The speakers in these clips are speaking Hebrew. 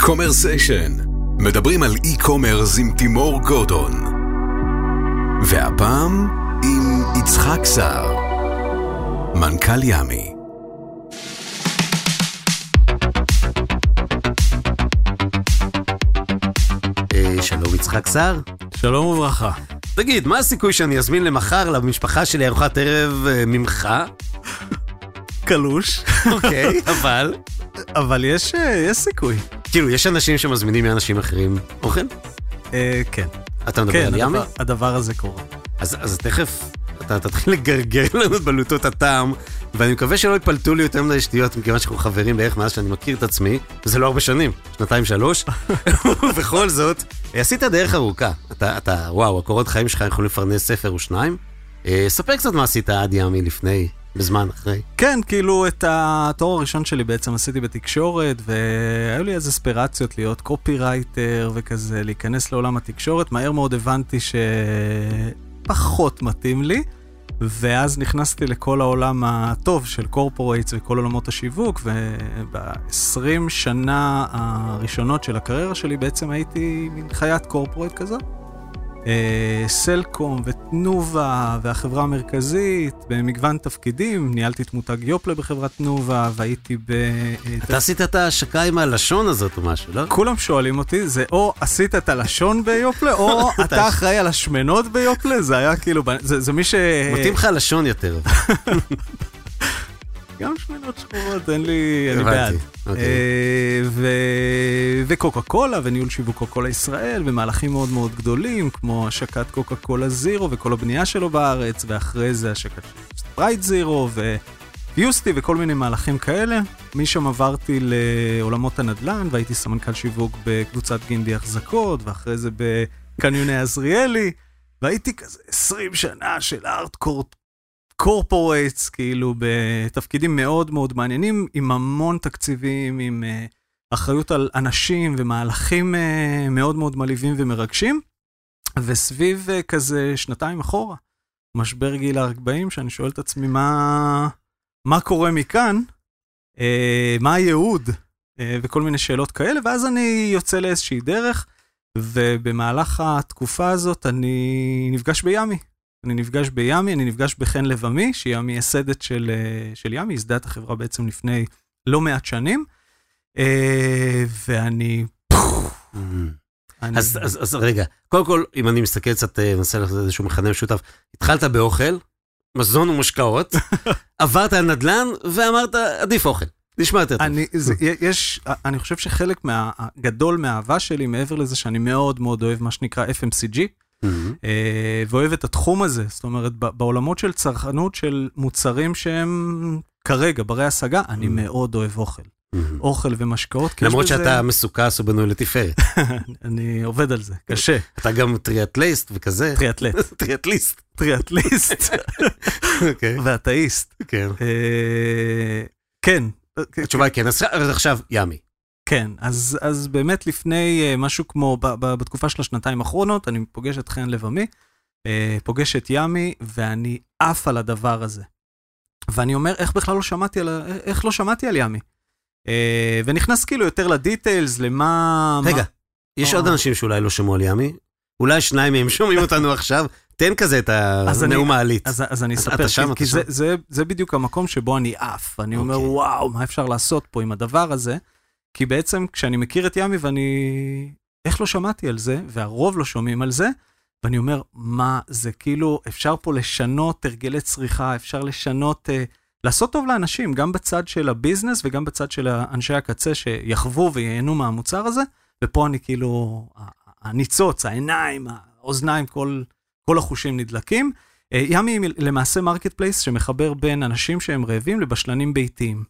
Commersation, מדברים על e-commerce עם תימור גורדון. והפעם עם יצחק סער, מנכ"ל ימי. אה, שלום יצחק סער. שלום וברכה. תגיד, מה הסיכוי שאני אזמין למחר למשפחה שלי ארוחת ערב אה, ממך? קלוש, אוקיי, אבל... אבל יש, אה, יש סיכוי. כאילו, יש אנשים שמזמינים מאנשים אחרים אוכל? אה, כן. אתה מדבר כן, על ימי? הדבר, הדבר הזה קורה. אז, אז תכף אתה תתחיל לגרגר לנו בלוטות הטעם, ואני מקווה שלא יפלטו לי יותר מדי שטויות, מכיוון שאנחנו חברים בערך מאז שאני מכיר את עצמי, וזה לא הרבה שנים, שנתיים שלוש, ובכל זאת, עשית דרך ארוכה. אתה, אתה, וואו, הקורות חיים שלך יכולים לפרנס ספר או שניים. אה, ספר קצת מה עשית עד ימי לפני, בזמן אחרי. כן, כאילו את התואר הראשון שלי בעצם עשיתי בתקשורת, והיו לי איזה אספירציות להיות קופירייטר וכזה, להיכנס לעולם התקשורת. מהר מאוד הבנתי שפחות מתאים לי, ואז נכנסתי לכל העולם הטוב של corporates וכל עולמות השיווק, וב-20 שנה הראשונות של הקריירה שלי בעצם הייתי מין חיית corporate כזאת. אה, סלקום ותנובה והחברה המרכזית במגוון תפקידים, ניהלתי את מותג יופלה בחברת תנובה והייתי ב... אה, אתה עשית את ההשקה עם הלשון הזאת או משהו, לא? כולם שואלים אותי, זה או עשית את הלשון ביופלה, או אתה אחראי על השמנות ביופלה, זה היה כאילו, זה, זה מי ש... מתאים לך לשון יותר. גם שמנות שחורות, אין לי, אני בעד. אוקיי. אה, וקוקה קולה וניהול שיווק קוקה קולה ישראל ומהלכים מאוד מאוד גדולים כמו השקת קוקה קולה זירו וכל הבנייה שלו בארץ ואחרי זה השקת ספרייט זירו ו Fuze Tea וכל מיני מהלכים כאלה. משם עברתי לעולמות הנדל"ן והייתי סמנכ"ל שיווק בקבוצת גינדי החזקות ואחרי זה בקניוני עזריאלי והייתי כזה 20 שנה של hardcore corporates, כאילו בתפקידים מאוד מאוד מעניינים, עם המון תקציבים, עם אה, אחריות על אנשים ומהלכים uh, מאוד מאוד מלהיבים ומרגשים. וסביב uh, כזה שנתיים אחורה, משבר גיל ה-40, שאני שואל את עצמי מה, מה קורה מכאן, uh, מה הייעוד, uh, וכל מיני שאלות כאלה, ואז אני יוצא לאיזושהי דרך, ובמהלך התקופה הזאת אני נפגש בימי. אני נפגש בימי, אני נפגש בחן לבמי, שהיא המייסדת של, אה, של ימי, ייסדה את החברה בעצם לפני לא מעט שנים, אה, ואני... אני- אז, אז, אז רגע, קודם כל, אם אני מסתכל קצת, אה, מנסה לעשות איזשהו מכנה משותף, התחלת באוכל, מזון ומשקאות, עברת על נדל"ן, ואמרת, עדיף אוכל. נשמע יותר טוב. אני, זה, יש, אני חושב שחלק מה, גדול מהאהבה שלי, מעבר לזה שאני מאוד מאוד אוהב מה שנקרא FMCG, אה, ואוהב את התחום הזה, זאת אומרת, בעולמות של צרכנות של מוצרים שהם כרגע ברי השגה, אני מאוד אוהב אוכל. מהמם. אוכל ומשקאות. למרות בזה- שאתה מסוכס ובנוי לתפארת. אני עובד על זה, קשה. אתה גם טריאטליסט וכזה. טריאטלט, טריאטליסט. טריאטליסט אוקיי, ואתאיסט. כן. אה, כן, התשובה היא כן, אז עכשיו ימי. כן, אז, אז באמת לפני אה, משהו כמו, ב, ב, בתקופה של השנתיים האחרונות, אני פוגש את חן לבמי, אה, פוגש את ימי, ואני עף על הדבר הזה. ואני אומר, איך בכלל לא שמעתי על, איך לא שמעתי על ימי? אה, ונכנס כאילו יותר לדיטיילס, למה... רגע, מה... יש אה. עוד אנשים שאולי לא שמעו על ימי, אולי שניים מהם שומעים אותנו עכשיו, תן כזה את הנאום העלית. אז, אז אני אספר, אתה שם, כי, אתה כי זה, שם. זה, זה בדיוק המקום שבו אני עף. אני אומר, אוקיי. וואו, מה אפשר לעשות פה עם הדבר הזה? כי בעצם כשאני מכיר את ימי ואני... איך לא שמעתי על זה, והרוב לא שומעים על זה, ואני אומר, מה, זה כאילו, אפשר פה לשנות הרגלי צריכה, אפשר לשנות, אה, לעשות טוב לאנשים, גם בצד של ה business וגם בצד של אנשי הקצה שיחוו וייהנו מהמוצר הזה, ופה אני כאילו, הניצוץ, העיניים, האוזניים, כל, כל החושים נדלקים. אה, ימי היא למעשה marketplace שמחבר בין אנשים שהם רעבים לבשלנים ביתיים.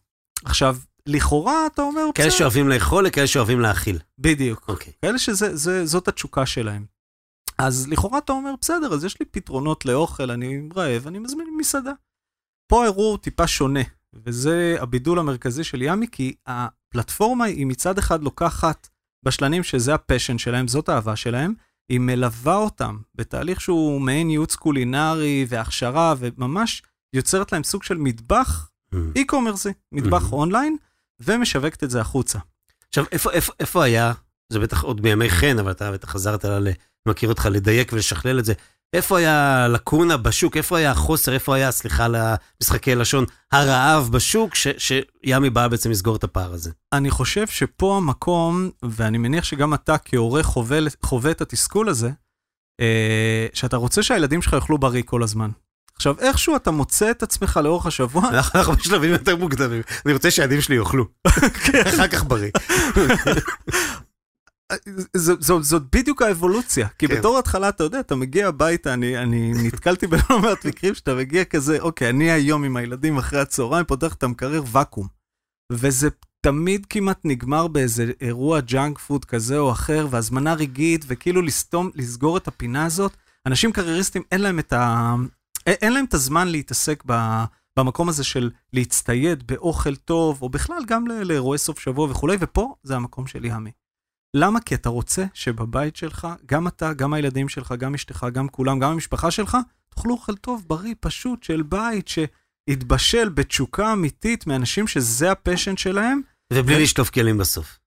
עכשיו, לכאורה אתה אומר, כאלה שאוהבים לאכול לכאלה שאוהבים להאכיל. בדיוק. אוקיי. כאלה שזאת התשוקה שלהם. אז לכאורה אתה אומר, בסדר, אז יש לי פתרונות לאוכל, אני רעב, אני מזמין מסעדה. פה האירוע הוא טיפה שונה, וזה הבידול המרכזי של ימי, כי הפלטפורמה היא מצד אחד לוקחת בשלנים שזה ה passion שלהם, זאת האהבה שלהם, היא מלווה אותם בתהליך שהוא מעין ייעוץ קולינרי והכשרה, וממש יוצרת להם סוג של מטבח אי-קומרסי, מטבח אונליין, ומשווקת את זה החוצה. עכשיו, איפה, איפה, איפה היה, זה בטח עוד בימי חן, אבל אתה בטח חזרת ל... מכיר אותך לדייק ולשכלל את זה. איפה היה לקונה בשוק, איפה היה החוסר, איפה היה, סליחה על המשחקי לשון, הרעב בשוק, ש, שימי בא בעצם לסגור את הפער הזה? אני חושב שפה המקום, ואני מניח שגם אתה כהורה חווה, חווה את התסכול הזה, אה, שאתה רוצה שהילדים שלך יאכלו בריא כל הזמן. עכשיו, איכשהו אתה מוצא את עצמך לאורך השבוע. אנחנו בשלבים יותר מוקדמים. אני רוצה שהילדים שלי יאכלו. אחר כך בריא. זאת בדיוק האבולוציה, כי כן. בתור התחלה, אתה יודע, אתה מגיע הביתה, אני, אני נתקלתי בלא מעט מקרים שאתה מגיע כזה, אוקיי, אני היום עם הילדים אחרי הצהריים, פותח את המקרר ואקום. וזה תמיד כמעט נגמר באיזה אירוע ג'אנק פוד כזה או אחר, והזמנה רגעית, וכאילו לסתום, לסגור את הפינה הזאת. אנשים קרייריסטים, אין להם את ה... אין להם את הזמן להתעסק ב... במקום הזה של להצטייד באוכל טוב, או בכלל גם לאירועי סוף שבוע וכולי, ופה זה המקום של ימי. למה? כי אתה רוצה שבבית שלך, גם אתה, גם הילדים שלך, גם אשתך, גם כולם, גם המשפחה שלך, תאכלו אוכל טוב, בריא, פשוט, של בית שהתבשל בתשוקה אמיתית מאנשים שזה הפשן שלהם. ובלי ו... לשטוף כלים בסוף.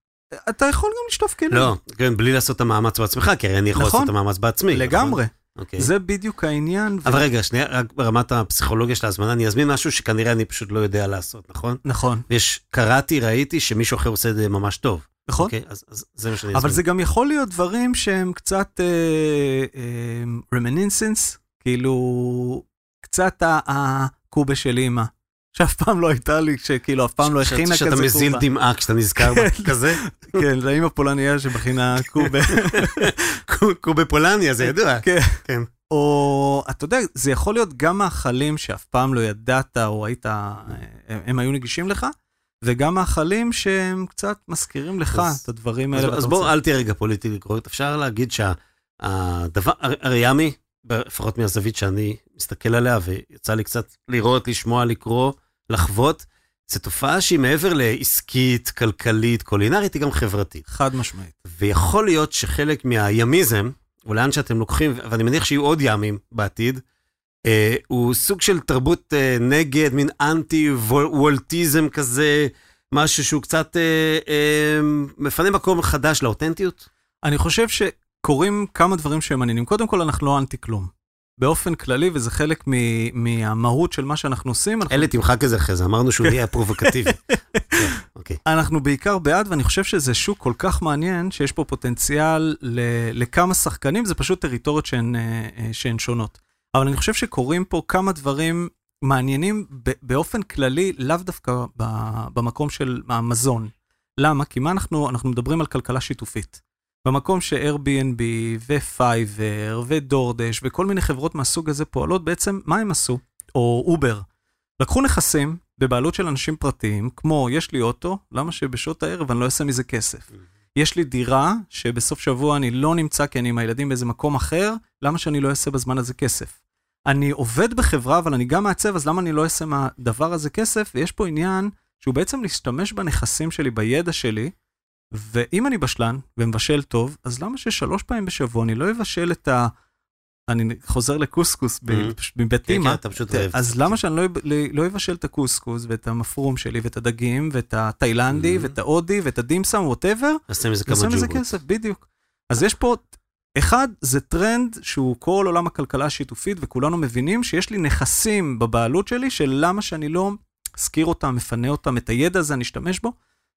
אתה יכול גם לשטוף כלים. לא, כן, בלי לעשות את המאמץ בעצמך, כי הרי אני יכול נכון, לעשות את המאמץ בעצמי. לגמרי. נכון? Okay. זה בדיוק העניין. אבל ו... רגע, שנייה, רק ברמת הפסיכולוגיה של ההזמנה, אני אזמין משהו שכנראה אני פשוט לא יודע לעשות, נכון? נכון. ויש, קראתי, ראיתי שמישהו אחר עושה את זה ממש טוב. נכון. אוקיי, אז, אז זה מה שאני אסביר. אבל זה גם יכול להיות דברים שהם קצת רמינינסנס, uh, uh, כאילו, קצת הקובה של אימא. שאף פעם לא הייתה לי, שכאילו אף פעם לא הכינה כזה קובה. שאתה מזיל דמעה כשאתה נזכר בה, כזה? כן, זה האמא פולניה שמכינה קובה. קובה פולניה, זה ידוע. כן. כן. או, אתה יודע, זה יכול להיות גם מאכלים שאף פעם לא ידעת או היית, הם היו נגישים לך, וגם מאכלים שהם קצת מזכירים לך אז, את הדברים האלה. אז, אז בוא, אל תהיה רגע פוליטי קורקט. אפשר להגיד שהדבר, הרי ימי, לפחות מהזווית שאני מסתכל עליה, ויצא לי קצת לראות, לשמוע, לקרוא, לחוות, זו תופעה שהיא מעבר לעסקית, כלכלית, קולינרית, היא גם חברתית. חד משמעית. ויכול להיות שחלק מהימיזם, או לאן שאתם לוקחים, ואני מניח שיהיו עוד ימים בעתיד, אה, הוא סוג של תרבות אה, נגד, מין אנטי וולטיזם כזה, משהו שהוא קצת אה, אה, מפנה מקום חדש לאותנטיות? אני חושב שקורים כמה דברים שהם מעניינים. קודם כל, אנחנו לא אנטי כלום. באופן כללי, וזה חלק מ- מהמהות של מה שאנחנו עושים. אנחנו... אלה תמחק את זה אחרי זה, אמרנו שהוא יהיה פרובוקטיבי. כן, אוקיי. אנחנו בעיקר בעד, ואני חושב שזה שוק כל כך מעניין, שיש פה פוטנציאל ל- לכמה שחקנים, זה פשוט טריטוריות שהן, אה, אה, שהן שונות. אבל אני חושב שקורים פה כמה דברים מעניינים באופן כללי, לאו דווקא במקום של המזון. למה? כי מה אנחנו, אנחנו מדברים על כלכלה שיתופית. במקום ש-Airbnb ו-Fiverr ודורדש וכל מיני חברות מהסוג הזה פועלות, בעצם מה הם עשו? או אובר. לקחו נכסים בבעלות של אנשים פרטיים, כמו יש לי אוטו, למה שבשעות הערב אני לא אעשה מזה כסף? יש לי דירה שבסוף שבוע אני לא נמצא כי אני עם הילדים באיזה מקום אחר, למה שאני לא אעשה בזמן הזה כסף? אני עובד בחברה, אבל אני גם מעצב, אז למה אני לא אעשה מהדבר הזה כסף? ויש פה עניין שהוא בעצם להשתמש בנכסים שלי, בידע שלי, ואם אני בשלן ומבשל טוב, אז למה ששלוש פעמים בשבוע אני לא אבשל את ה... אני חוזר לקוסקוס mm-hmm. מבית כן, אימא, כן, אז למה שאני לא, לא אבשל את הקוסקוס ואת המפרום שלי ואת הדגים ואת התאילנדי mm-hmm. ואת ההודי ואת הדימסם, ווטאבר, נשים מזה כמה ג'ובות. מזה כסף, בדיוק. אז יש פה, אחד, זה טרנד שהוא כל עולם הכלכלה השיתופית, וכולנו מבינים שיש לי נכסים בבעלות שלי, של למה שאני לא אזכיר אותם, מפנה אותם, את הידע הזה אני אשתמש בו.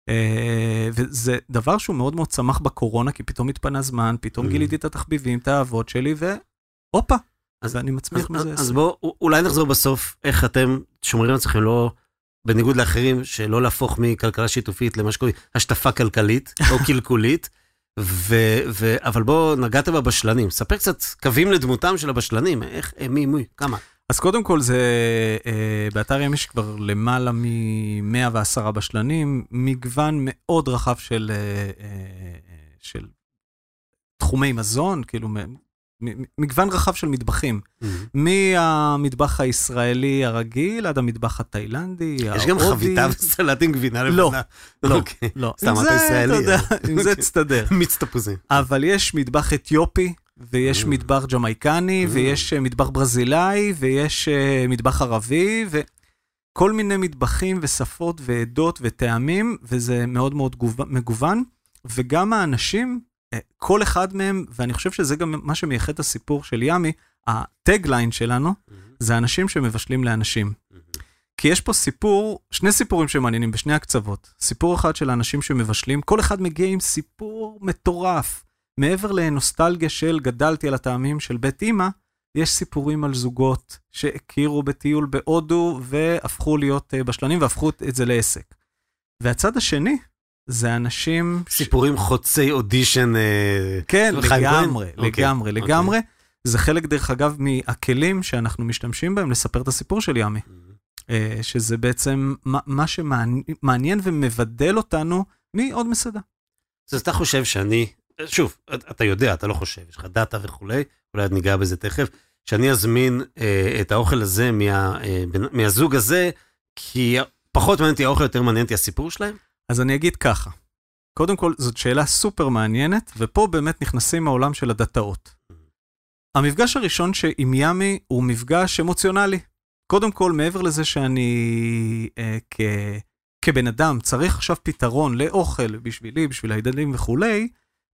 אה, וזה דבר שהוא מאוד מאוד צמח בקורונה, כי פתאום התפנה זמן, פתאום mm-hmm. גיליתי את התחביבים, את האהבות שלי, והופה, אז אני מצמיח מזה. אז בואו, אולי נחזור בסוף, איך אתם שומרים על עצמכם לא, בניגוד לאחרים, שלא להפוך מכלכלה שיתופית למה שקוראים השטפה כלכלית או קלקולית. ו, ו, אבל בואו, נגעת בבשלנים, ספר קצת קווים לדמותם של הבשלנים, איך, מי, מי, כמה. אז קודם כל זה, אה, באתר ים יש כבר למעלה מ-110 בשלנים, מגוון מאוד רחב של, אה, אה, של תחומי מזון, כאילו מגוון רחב של מטבחים. Mm-hmm. מהמטבח הישראלי הרגיל עד המטבח התאילנדי, ההודי. יש גם חביתה וסלט עם גבינה לבנה. לא, לא, אוקיי. לא. סתם אתה ישראלי. עם זה תסתדר. מיץ תפוזים. אבל יש מטבח אתיופי, ויש mm. מטבח ג'מייקני, mm. ויש אה, מטבח ברזילאי, ויש אה, מטבח ערבי, כל מיני מטבחים ושפות ועדות וטעמים, וזה מאוד מאוד מגוון, וגם האנשים, אה, כל אחד מהם, ואני חושב שזה גם מה שמייחד את הסיפור של ימי, הטגליין שלנו, זה אנשים שמבשלים לאנשים. כי יש פה סיפור, שני סיפורים שמעניינים בשני הקצוות. סיפור אחד של האנשים שמבשלים, כל אחד מגיע עם סיפור מטורף. מעבר לנוסטלגיה של גדלתי על הטעמים של בית אימא, יש סיפורים על זוגות שהכירו בטיול בהודו והפכו להיות אה, בשלנים והפכו את זה לעסק. והצד השני זה אנשים... סיפורים חוצי אודישן. אה, כן? לגמרי, אוקיי, לגמרי, אוקיי. לגמרי. זה חלק, דרך אגב, מהכלים שאנחנו משתמשים בהם לספר את הסיפור של ימי. אה, שזה בעצם מה שמעניין ומבדל אותנו מעוד מסעדה. אז אתה חושב שאני, שוב, אתה יודע, אתה לא חושב, יש לך דאטה וכולי, אולי עוד ניגע בזה תכף, שאני אזמין אה, את האוכל הזה מה, אה, מהזוג הזה, כי פחות מעניין אותי האוכל, יותר מעניין אותי הסיפור שלהם? אז אני אגיד ככה, קודם כל, זאת שאלה סופר מעניינת, ופה באמת נכנסים מהעולם של הדאטאות. המפגש הראשון עם ימי הוא מפגש אמוציונלי. קודם כל, מעבר לזה שאני אה, כ, כבן אדם צריך עכשיו פתרון לאוכל בשבילי, בשביל הילדים וכולי,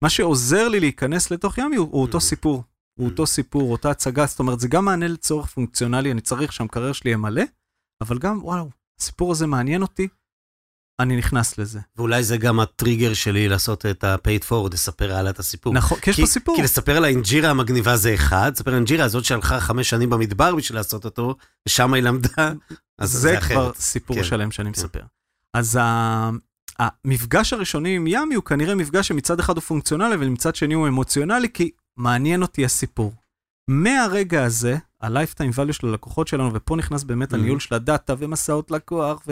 מה שעוזר לי להיכנס לתוך ימי הוא, הוא אותו Mhm. סיפור. הוא אותו סיפור, אותה הצגה, זאת אומרת, זה גם מענה לצורך פונקציונלי, אני צריך שהמקרר שלי יהיה מלא, אבל גם, וואו, הסיפור הזה מעניין אותי, אני נכנס לזה. ואולי זה גם הטריגר שלי לעשות את ה-paid forward, לספר הלאה את הסיפור. נכון, כי יש פה סיפור. כי לספר על האינג'ירה המגניבה זה אחד, לספר על האינג'ירה הזאת שהלכה חמש שנים במדבר בשביל לעשות אותו, ושם היא למדה, אז זה, זה אחרת. כבר סיפור כן, שלם שאני כן. מספר. אז ה- המפגש הראשוני עם ימי הוא כנראה מפגש שמצד אחד הוא פונקציונלי, אבל מצד שני הוא אמוציונלי, כי מעניין אותי הסיפור. מהרגע הזה, ה-lifetime value של הלקוחות שלנו, ופה נכנס באמת Mhm. הניהול של הדאטה ומסעות לקוח,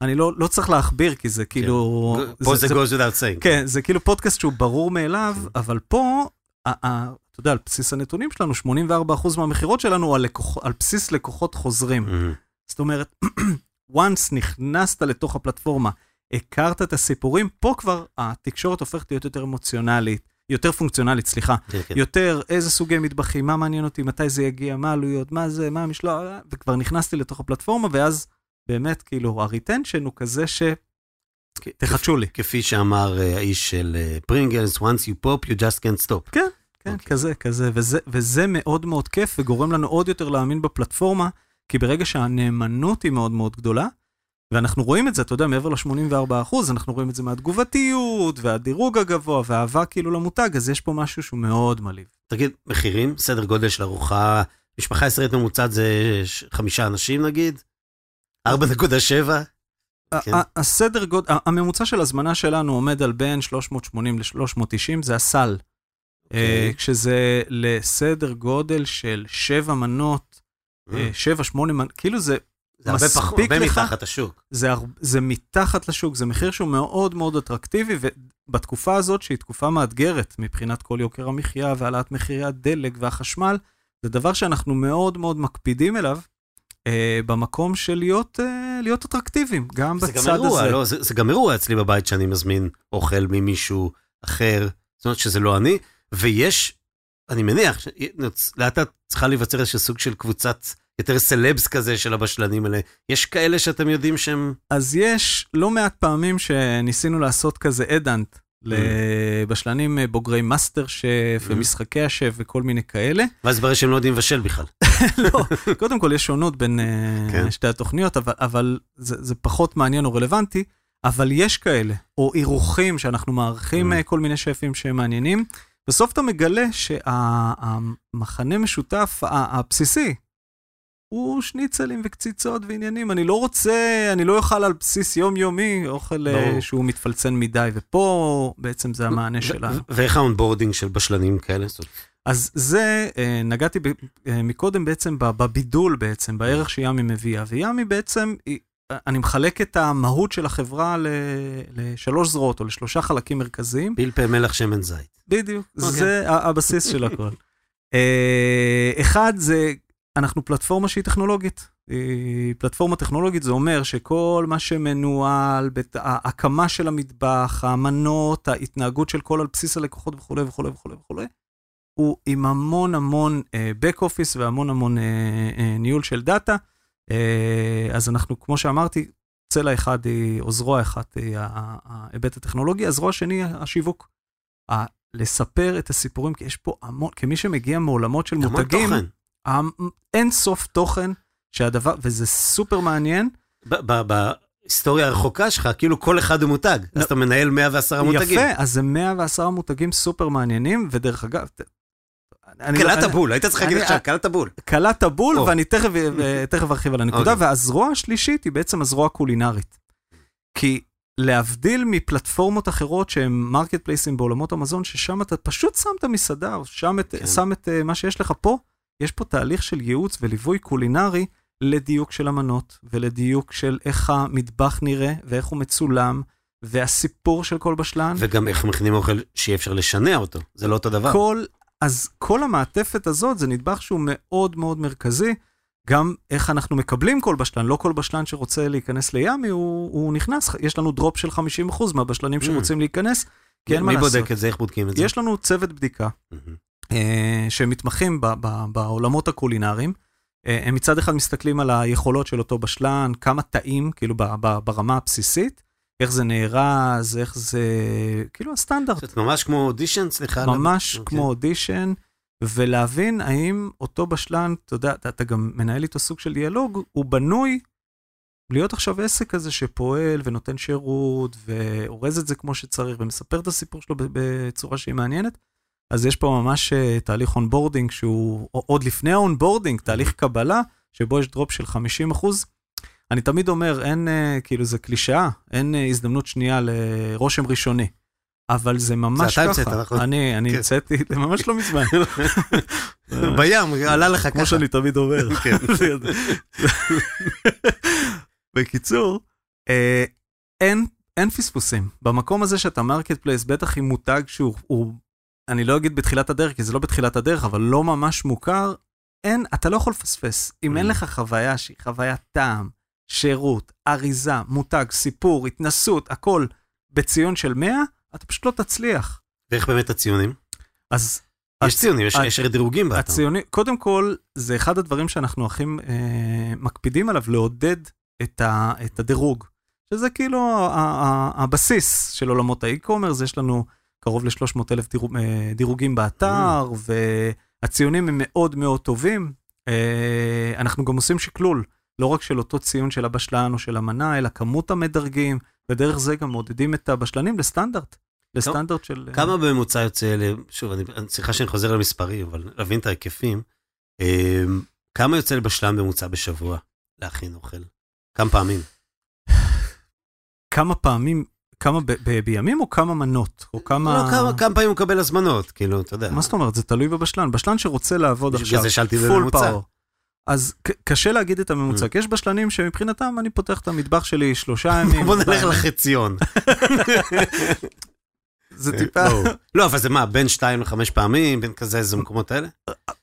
ואני לא, לא צריך להכביר, כי זה כאילו... כן. פה זה goes without saying. כן, זה כאילו פודקאסט שהוא ברור מאליו, אבל פה, אתה יודע, על בסיס הנתונים שלנו, 84% מהמכירות שלנו על, לקוח, על בסיס לקוחות חוזרים. Mhm. זאת אומרת, once נכנסת לתוך הפלטפורמה, הכרת את הסיפורים, פה כבר התקשורת הופכת להיות יותר אמוציונלית, יותר פונקציונלית, סליחה. כן, כן. יותר איזה סוגי מטבחים, מה מעניין אותי, מתי זה יגיע, מה העלויות, מה זה, מה המשלוח, וכבר נכנסתי לתוך הפלטפורמה, ואז באמת, כאילו, ה retention הוא כזה ש... תחדשו לי. כפי שאמר אה, האיש של פרינגלס, once you pop, you just can't stop. כן, אוקיי. כזה, כזה, וזה, וזה מאוד מאוד כיף, וגורם לנו עוד יותר להאמין בפלטפורמה, כי ברגע שהנאמנות היא מאוד מאוד גדולה, ואנחנו רואים את זה, אתה יודע, מעבר ל-84 אנחנו רואים את זה מהתגובתיות, והדירוג הגבוה, והאהבה כאילו למותג, אז יש פה משהו שהוא מאוד מלהיב. תגיד, מחירים, סדר גודל של ארוחה, משפחה ישראלית ממוצעת זה חמישה אנשים נגיד? 4.7? כן. הסדר גודל, הממוצע של הזמנה שלנו עומד על בין 380 ל-390, זה הסל. אה, אוקיי. כשזה לסדר גודל של שבע מנות, אה, שבע, שמונה מנות, כאילו זה זה הרבה פח- מספיק הרבה לך? מתחת השוק. זה, הר- זה מתחת לשוק, זה מחיר שהוא מאוד מאוד אטרקטיבי, ובתקופה הזאת, שהיא תקופה מאתגרת מבחינת כל יוקר המחיה והעלאת מחירי הדלק והחשמל, זה דבר שאנחנו מאוד מאוד מקפידים אליו, אה, במקום של להיות, אה, להיות אטרקטיביים, גם זה גם בצד אירוע, הזה. לא? זה זה גם אירוע אצלי בבית שאני מזמין אוכל ממישהו אחר, זאת אומרת שזה לא אני, ויש, אני מניח, לאט לאט צריכה להיווצר איזשהו סוג של קבוצת יותר סלבס כזה של הבשלנים האלה. יש כאלה שאתם יודעים שהם... אז יש לא מעט פעמים שניסינו לעשות כזה head hunt לבשלנים אה, בוגרי מאסטר שף Mm. ומשחקי השף וכל מיני כאלה. ואז ברור שהם לא יודעים לבשל בכלל. לא, קודם כל יש שונות בין אה, כן. שתי התוכניות, אבל, אבל זה, זה פחות מעניין או רלוונטי, אבל יש כאלה, או אירוחים שאנחנו מארחים Mm. אה, כל מיני שפים שמעניינים. בסוף אתה מגלה שהמחנה משותף הבסיסי הוא שניצלים וקציצות ועניינים. אני לא רוצה, אני לא אוכל על בסיס יומיומי אוכל ברור. שהוא מתפלצן מדי, ופה בעצם זה המענה שלנו. ואיך ה onboarding של בשלנים כאלה? אז זה, אה, נגעתי ב, אה, מקודם בעצם בבידול בעצם, בערך שימי מביאה, וימי בעצם, אני מחלק את המהות של החברה לשלוש זרועות או לשלושה חלקים מרכזיים. פלפל מלח שמן זית. בדיוק, אוקיי. זה הבסיס של הכל. אחד זה, אנחנו פלטפורמה שהיא טכנולוגית. היא פלטפורמה טכנולוגית, זה אומר שכל מה שמנוהל, ההקמה של המטבח, המנות, ההתנהגות של כל על בסיס הלקוחות וכולי וכולי וכולי וכולי, הוא עם המון המון אה, back office והמון המון אה, אה, ניהול של דאטה, אה, אז אנחנו, כמו שאמרתי, צלע אחד או זרוע אחת ההיבט הטכנולוגי, הזרוע השני השיווק. לספר את הסיפורים, כי יש פה המון, כמי שמגיע מעולמות של מותגים, תוכן. אין סוף תוכן שהדבר, וזה סופר מעניין. בהיסטוריה הרחוקה שלך, כאילו כל אחד הוא מותג. אז אתה מנהל 110 מותגים. יפה, אז זה 110 מותגים סופר מעניינים, ודרך אגב, לא- קלעת בול, היית צריך להגיד עכשיו, קלעת בול. קלעת בול. ואני תכף, ארחיב על הנקודה, אוקיי. והזרוע השלישית היא בעצם הזרוע הקולינרית. כי להבדיל מפלטפורמות אחרות שהן marketplace ים בעולמות המזון, ששם אתה פשוט שם את המסעדה, או שם את, כן. שם את אה, מה שיש לך פה, יש פה תהליך של ייעוץ וליווי קולינרי לדיוק של המנות, ולדיוק של איך המטבח נראה, ואיך הוא מצולם, והסיפור של כל בשלן. וגם איך מכינים אוכל שיהיה אפשר לשנע אותו, זה לא אותו דבר. כל, אז כל המעטפת הזאת זה נדבך שהוא מאוד מאוד מרכזי. גם איך אנחנו מקבלים כל בשלן, לא כל בשלן שרוצה להיכנס לימי, הוא, הוא נכנס, יש לנו דרופ של 50% מהבשלנים Mm. שרוצים להיכנס, כי אין מה מי לעשות. בודק את זה, איך בודקים את זה? יש לנו צוות בדיקה. אה, שמתמחים ב, ב, בעולמות הקולינריים. אה, הם מצד אחד מסתכלים על היכולות של אותו בשלן, כמה טעים, כאילו ב, ב, ברמה הבסיסית, איך זה נארז, איך זה, כאילו הסטנדרט. זאת ממש כמו אודישן, סליחה. ה- ממש אוקיי. כמו אודישן, ולהבין האם אותו בשלן, אתה יודע, אתה, אתה גם מנהל איתו סוג של דיאלוג, הוא בנוי להיות עכשיו עסק כזה שפועל ונותן שירות, ואורז את זה כמו שצריך, ומספר את הסיפור שלו בצורה שהיא מעניינת. אז יש פה ממש אה, תהליך onboarding שהוא, עוד לפני ה onboarding, תהליך קבלה, שבו יש drop של 50 אחוז. אני תמיד אומר, אין, אה, כאילו, זה קלישאה, אין אה, הזדמנות שנייה לרושם ראשוני. אבל זה ממש אתה ככה. המצאת, נכון? אני, אני כן. המצאתי, זה ממש לא מזמן. בים, עלה לך ככה. כמו שאני תמיד אומר. כן. בקיצור, אין, אין פספוסים. במקום הזה שאתה marketplace, בטח עם מותג שהוא, הוא, אני לא אגיד בתחילת הדרך, כי זה לא בתחילת הדרך, אבל לא ממש מוכר, אין, אתה לא יכול לפספס. אם אין Mm. לך חוויה שהיא חוויית טעם, שירות, אריזה, מותג, סיפור, התנסות, הכל בציון של 100, אתה פשוט לא תצליח. ואיך באמת הציונים? אז יש ציונים, יש- הצ- יש דירוגים באתר. הציוני, קודם כל, זה אחד הדברים שאנחנו הכי אה, מקפידים עליו, לעודד את, ה, את הדירוג. שזה כאילו ה, ה, הבסיס של עולמות האי-קומרס, יש לנו קרוב ל-300 אלף דירוג, אה, דירוגים באתר, והציונים הם מאוד מאוד טובים. אה, אנחנו גם עושים שקלול, לא רק של אותו ציון של הבשלן או של המנה, אלא כמות המדרגים, ודרך זה גם מעודדים את הבשלנים לסטנדרט. לסטנדרט של... אה, כמה בממוצע יוצא, שוב, אני- סליחה שאני חוזר למספרים, אבל להבין את ההיקפים, כמה יוצא לבשלן בממוצע בשבוע להכין אוכל? כמה פעמים? כמה פעמים, כמה ב- ב- בימים או כמה מנות? או כמה... לא, כמה- כמה פעמים הוא מקבל הזמנות, כאילו, אתה יודע. מה זאת אומרת? זה תלוי בבשלן. בשלן שרוצה לעבוד עכשיו, זה שאלתי full בממוצע. power. אז קשה להגיד את הממוצע, Mm. כי יש בשלנים שמבחינתם אני פותח את המטבח שלי שלושה ימים. בוא נלך לחציון. זה טיפה... ברור. לא, אבל זה מה, בין שתיים לחמש פעמים, בין כזה איזה מקומות האלה?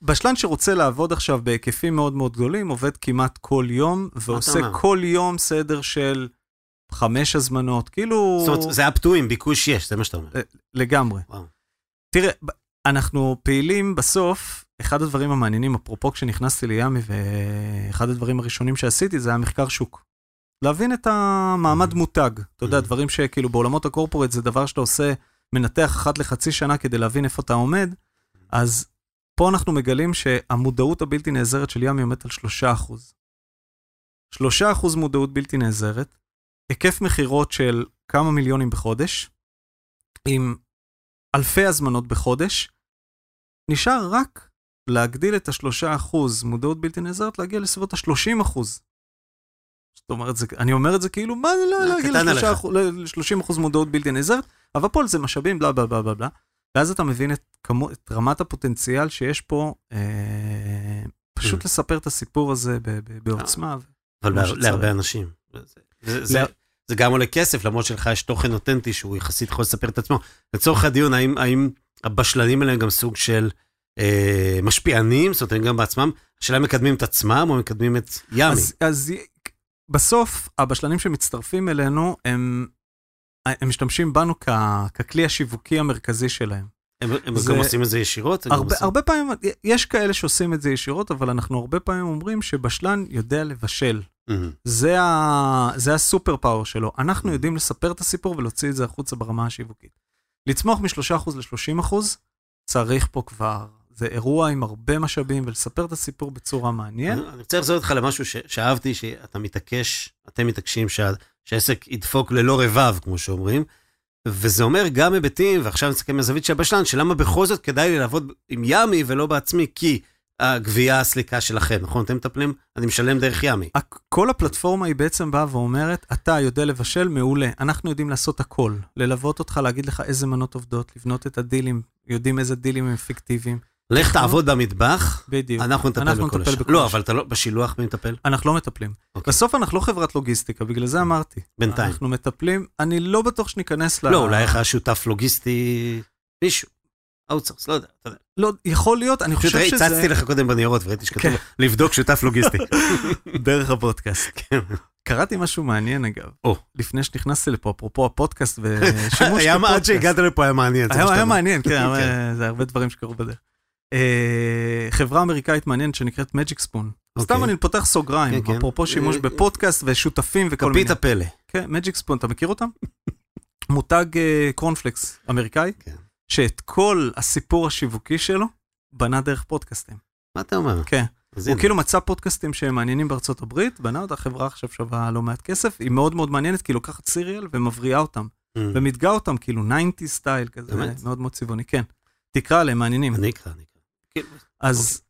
בשלן שרוצה לעבוד עכשיו בהיקפים מאוד מאוד גדולים, עובד כמעט כל יום, ועושה? כל יום סדר של חמש הזמנות, כאילו... זאת אומרת, זה to אם ביקוש יש, זה מה שאתה אומר. לגמרי. וואו. תראה, אנחנו פעילים בסוף, אחד הדברים המעניינים, אפרופו כשנכנסתי לימי, ואחד הדברים הראשונים שעשיתי זה היה מחקר שוק. להבין את המעמד Mhm. מותג. אתה יודע, Mhm. דברים שכאילו בעולמות הקורפורט זה דבר שאתה עושה, מנתח אחת לחצי שנה כדי להבין איפה אתה עומד, אז פה אנחנו מגלים שהמודעות הבלתי נעזרת של ימי עומדת על 3%. 3% מודעות בלתי נעזרת, היקף מכירות של כמה מיליונים בחודש, עם אלפי הזמנות בחודש, נשאר רק להגדיל את השלושה אחוז מודעות בלתי נעזרת, להגיע לסביבות ה-30 אחוז. זאת אומרת, זה, אני אומר את זה כאילו, מה זה לא אה, להגיע קטן ל-30 אחוז מודעות בלתי נעזרת, אבל פה זה משאבים, בלה בלה בלה בלה בלה. ואז אתה מבין את, כמו, את רמת הפוטנציאל שיש פה, אה, פשוט Mm. לספר את הסיפור הזה ב, ב, בעוצמה. אבל לה- שצריך. להרבה אנשים. זה- זה- זה- גם עולה כסף, למרות שלך יש תוכן אותנטי שהוא יחסית יכול לספר את עצמו. לצורך הדיון, האם- האם הבשלנים האלה הם גם סוג של אה, משפיענים, זאת אומרת, הם גם בעצמם, השאלה אם מקדמים את עצמם או מקדמים את ימי. אז, אז בסוף, הבשלנים שמצטרפים אלינו, הם, הם משתמשים בנו כ, ככלי השיווקי המרכזי שלהם. הם הם זה- גם עושים את זה ישירות? הרבה, עושים- הרבה פעמים, יש כאלה שעושים את זה ישירות, אבל אנחנו הרבה פעמים אומרים שבשלן יודע לבשל. זה, ה... זה הסופר פאוור שלו. אנחנו יודעים לספר את הסיפור ולהוציא את זה החוצה ברמה השיווקית. לצמוח מ-3% ל-30% צריך פה כבר, זה אירוע עם הרבה משאבים ולספר את הסיפור בצורה מעניינת. אני רוצה לחזור איתך למשהו ש- שאהבתי, שאתה מתעקש, אתם מתעקשים שה- שהעסק ידפוק ללא רבב, כמו שאומרים, וזה אומר גם היבטים, ועכשיו נסתכל מהזווית של הבשלן, שלמה בכל זאת כדאי לי לעבוד עם ימי ולא בעצמי, כי הגבייה הסליקה שלכם, נכון? אתם מטפלים, אני משלם דרך ימי. כל הפלטפורמה היא בעצם באה ואומרת, אתה יודע לבשל מעולה, אנחנו יודעים לעשות הכל. ללוות אותך, להגיד לך איזה מנות עובדות, לבנות את הדילים, יודעים איזה דילים הם אפקטיביים. לך תעבוד במטבח, בדיוק. אנחנו נטפל אנחנו בכל השאר. בכל לא. אבל אתה לא, בשילוח מי מטפל? אנחנו לא מטפלים. אוקיי. בסוף אנחנו לא חברת לוגיסטיקה, בגלל זה אמרתי. בינתיים. אנחנו מטפלים, אני לא בטוח שניכנס ל... לא, אולי לך שותף לוגיסטי, מישהו, outsource, לא יודע, אתה יודע. לא, יכול להיות, אני פשוט חושב שזה... הצצתי לך קודם בניירות וראיתי שכתוב כן. לבדוק שותף לוגיסטי. דרך הפודקאסט. כן. קראתי משהו מעניין אגב, או. לפני שנכנסתי לפה, אפרופו הפודקאסט ושימוש היה מה- עד בפודקאסט. שהגעת לפה היה מעניין. היה, היה. מעניין, כן, כן. היה- זה הרבה דברים שקרו בדרך. אה, חברה אמריקאית מעניינת שנקראת Magic Spoon. סתם אוקיי. אני פותח סוגריים. אפרופו שימוש אה, בפודקאסט ושותפים וכל מיני. כפית הפלא. כן, Magic Spoon, אתה מכיר אותם? מותג אה, קורנפלקס אמריקאי, כן. שאת כל הסיפור השיווקי שלו בנה דרך פודקאסטים. מה אתה אומר? כן. הוא הנה. כאילו מצא פודקאסטים שהם מעניינים בארצות הברית, בנה אותה חברה עכשיו שווה לא מעט כסף, היא מאוד מאוד מעניינת, כי היא לוקחת סיריאל ומבריאה אותם, Mm. ומתגאה אותם, כאילו 90 סטייל כזה, באמת? מאוד מאוד צבעוני, כן. תקרא עליהם, מעניינים. אני אקרא, אני אקרא. כאילו, אז,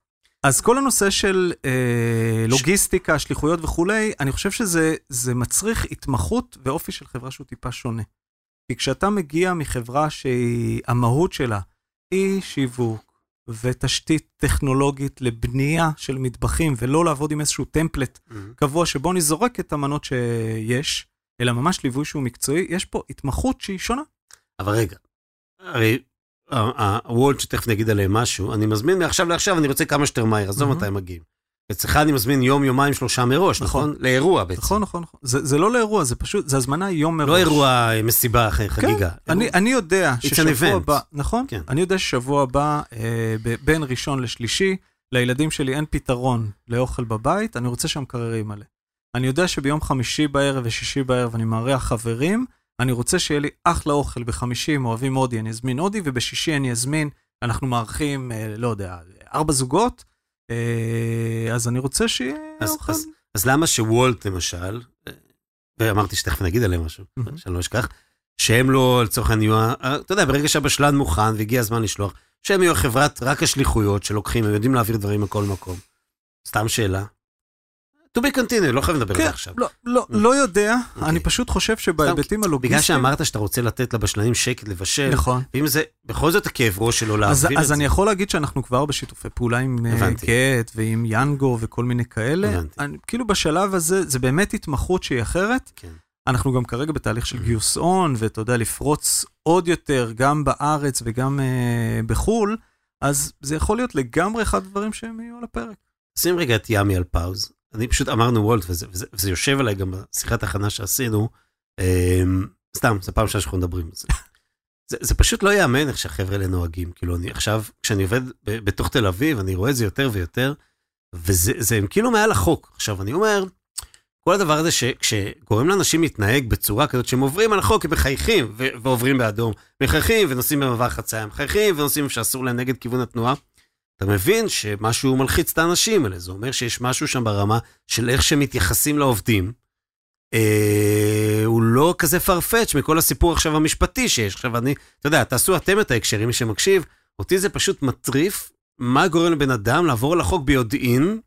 אז כל הנושא של אה, לוגיסטיקה, שליחויות וכולי, אני חושב שזה זה מצריך התמחות ואופי של חברה שהוא טיפה שונה. כי כשאתה מגיע מחברה שהמהות שלה היא שיווק ותשתית טכנולוגית לבנייה של מטבחים, ולא לעבוד עם איזשהו טמפלט mm. קבוע שבו אני זורק את המנות שיש, אלא ממש ליווי שהוא מקצועי, יש פה התמחות שהיא שונה. אבל רגע, הרי הוולט שתכף נגיד עליהם משהו, אני מזמין מעכשיו לעכשיו, אני רוצה כמה שיותר מהר, עזוב. מתי הם מגיעים. אצלך אני מזמין יום, יומיים, שלושה מראש, נכון. נכון? לאירוע בעצם. נכון, נכון, נכון. זה, זה לא לאירוע, זה פשוט, זה הזמנה יום מראש. לא אירוע אה, מסיבה אחרי חגיגה. אני, יודע ששבוע. הבא, נכון? כן. אני יודע ששבוע הבא, אה, בין ראשון לשלישי, לילדים שלי אין פתרון לאוכל בבית, אני רוצה שהמקרר ימלא. אני יודע שביום חמישי בערב ושישי בערב אני מארח חברים, אני רוצה שיהיה לי אחלה אוכל בחמישי, אם אוהבים הודי, אני אזמין הודי, ובשישי אני אזמין, אנחנו מארחים, אה, לא יודע, ארבע זוגות, אז אני רוצה שיהיה אז- אוכל. אז- למה שוולט למשל, אה, ואמרתי שתכף נגיד עליהם משהו. שאני לא אשכח, שהם לא לצורך העניין, יהיו ה- אתה יודע, ברגע שהבשלן מוכן והגיע הזמן לשלוח, שהם יהיו חברת רק השליחויות שלוקחים, הם יודעים להעביר דברים מכל מקום. סתם שאלה. To be continued, לא חייבים לדבר על כן, זה עכשיו. לא, לא, לא יודע, אוקיי. אני פשוט חושב שבהיבטים הלוגיסטיים... בגלל שאמרת שאתה רוצה לתת לבשלנים שקט לבשל, נכון. ואם זה בכל זאת הכאב ראש שלו אז, להעביר את אז זה. אני יכול להגיד שאנחנו כבר בשיתופי פעולה עם אה. גט ועם יאנגו וכל מיני כאלה. כאילו בשלב הזה, זה באמת התמחות שהיא אחרת. כן. אנחנו גם כרגע בתהליך של גיוס הון, ואתה יודע, לפרוץ עוד יותר, גם בארץ וגם אה, בחו"ל, אז זה יכול להיות לגמרי אחד הדברים שהם יהיו על הפרק. שים רגע את ימי על פאוז. אני פשוט אמרנו וולט, וזה, וזה, וזה יושב עליי גם בשיחת הכנה שעשינו. אמ, סתם, זו פעם שאנחנו מדברים זה. זה. זה פשוט לא ייאמן איך שהחבר'ה האלה נוהגים. כאילו, אני עכשיו, כשאני עובד ב, בתוך תל אביב, אני רואה את זה יותר ויותר, וזה זה, הם כאילו מעל החוק. עכשיו, אני אומר, כל הדבר הזה שכשגורם לאנשים להתנהג בצורה כזאת שהם עוברים על החוק, הם מחייכים ו- ועוברים באדום, מחייכים ונוסעים במעבר חצייה, מחייכים ונוסעים שאסור להם נגד כיוון התנועה. אתה מבין שמשהו מלחיץ את האנשים האלה, זה אומר שיש משהו שם ברמה של איך שהם מתייחסים לעובדים. אה, הוא לא כזה farfetch מכל הסיפור עכשיו המשפטי שיש. עכשיו אני, אתה יודע, תעשו אתם את ההקשרים, מי שמקשיב, אותי זה פשוט מטריף מה גורם לבן אדם לעבור על החוק ביודעין,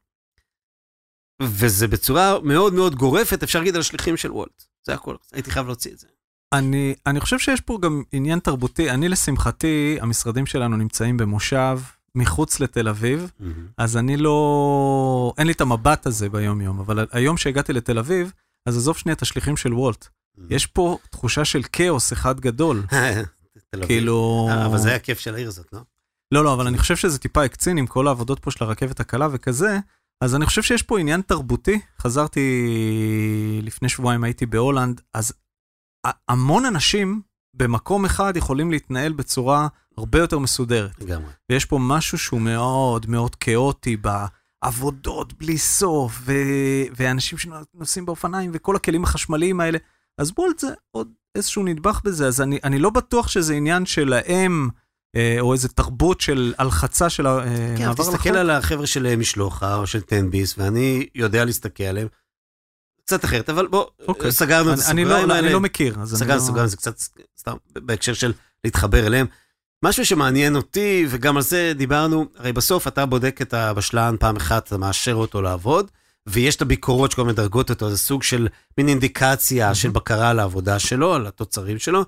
וזה בצורה מאוד מאוד גורפת, אפשר להגיד על השליחים של וולט. זה הכל, הייתי חייב להוציא את זה. אני, אני חושב שיש פה גם עניין תרבותי. אני, לשמחתי, המשרדים שלנו נמצאים במושב מחוץ לתל אביב, אז אני לא... אין לי את המבט הזה ביום-יום, אבל היום שהגעתי לתל אביב, אז עזוב שנייה את השליחים של וולט. יש פה תחושה של כאוס אחד גדול. כאילו... אה, אבל זה היה הכיף של העיר הזאת, לא? לא, לא, אבל אני חושב שזה טיפה הקצין עם כל העבודות פה של הרכבת הקלה וכזה, אז אני חושב שיש פה עניין תרבותי. חזרתי לפני שבועיים, הייתי בהולנד, אז המון אנשים במקום אחד יכולים להתנהל בצורה הרבה יותר מסודרת. לגמרי. ויש פה משהו שהוא מאוד מאוד כאוטי בעבודות בלי סוף, ו... ואנשים שנוסעים באופניים וכל הכלים החשמליים האלה. אז בולט זה עוד איזשהו נדבך בזה, אז אני, אני לא בטוח שזה עניין שלהם, אה, או איזה תרבות של הלחצה של המעבר כן, אבל לחוק. תסתכל על החבר'ה של אה, משלוחה או של תן ביס, ואני יודע להסתכל עליהם. קצת אחרת, אבל בוא, אוקיי. סגרנו את הסוגריים לא, האלה. אני לא מכיר, אז אני סגרנו לא... סוגריים, זה קצת סתם בהקשר של להתחבר אליהם. משהו שמעניין אותי, וגם על זה דיברנו, הרי בסוף אתה בודק את הבשלן פעם אחת, אתה מאשר אותו לעבוד, ויש את הביקורות שכל מיני דרגות אותו, זה סוג של מין אינדיקציה של בקרה על העבודה שלו, על התוצרים שלו,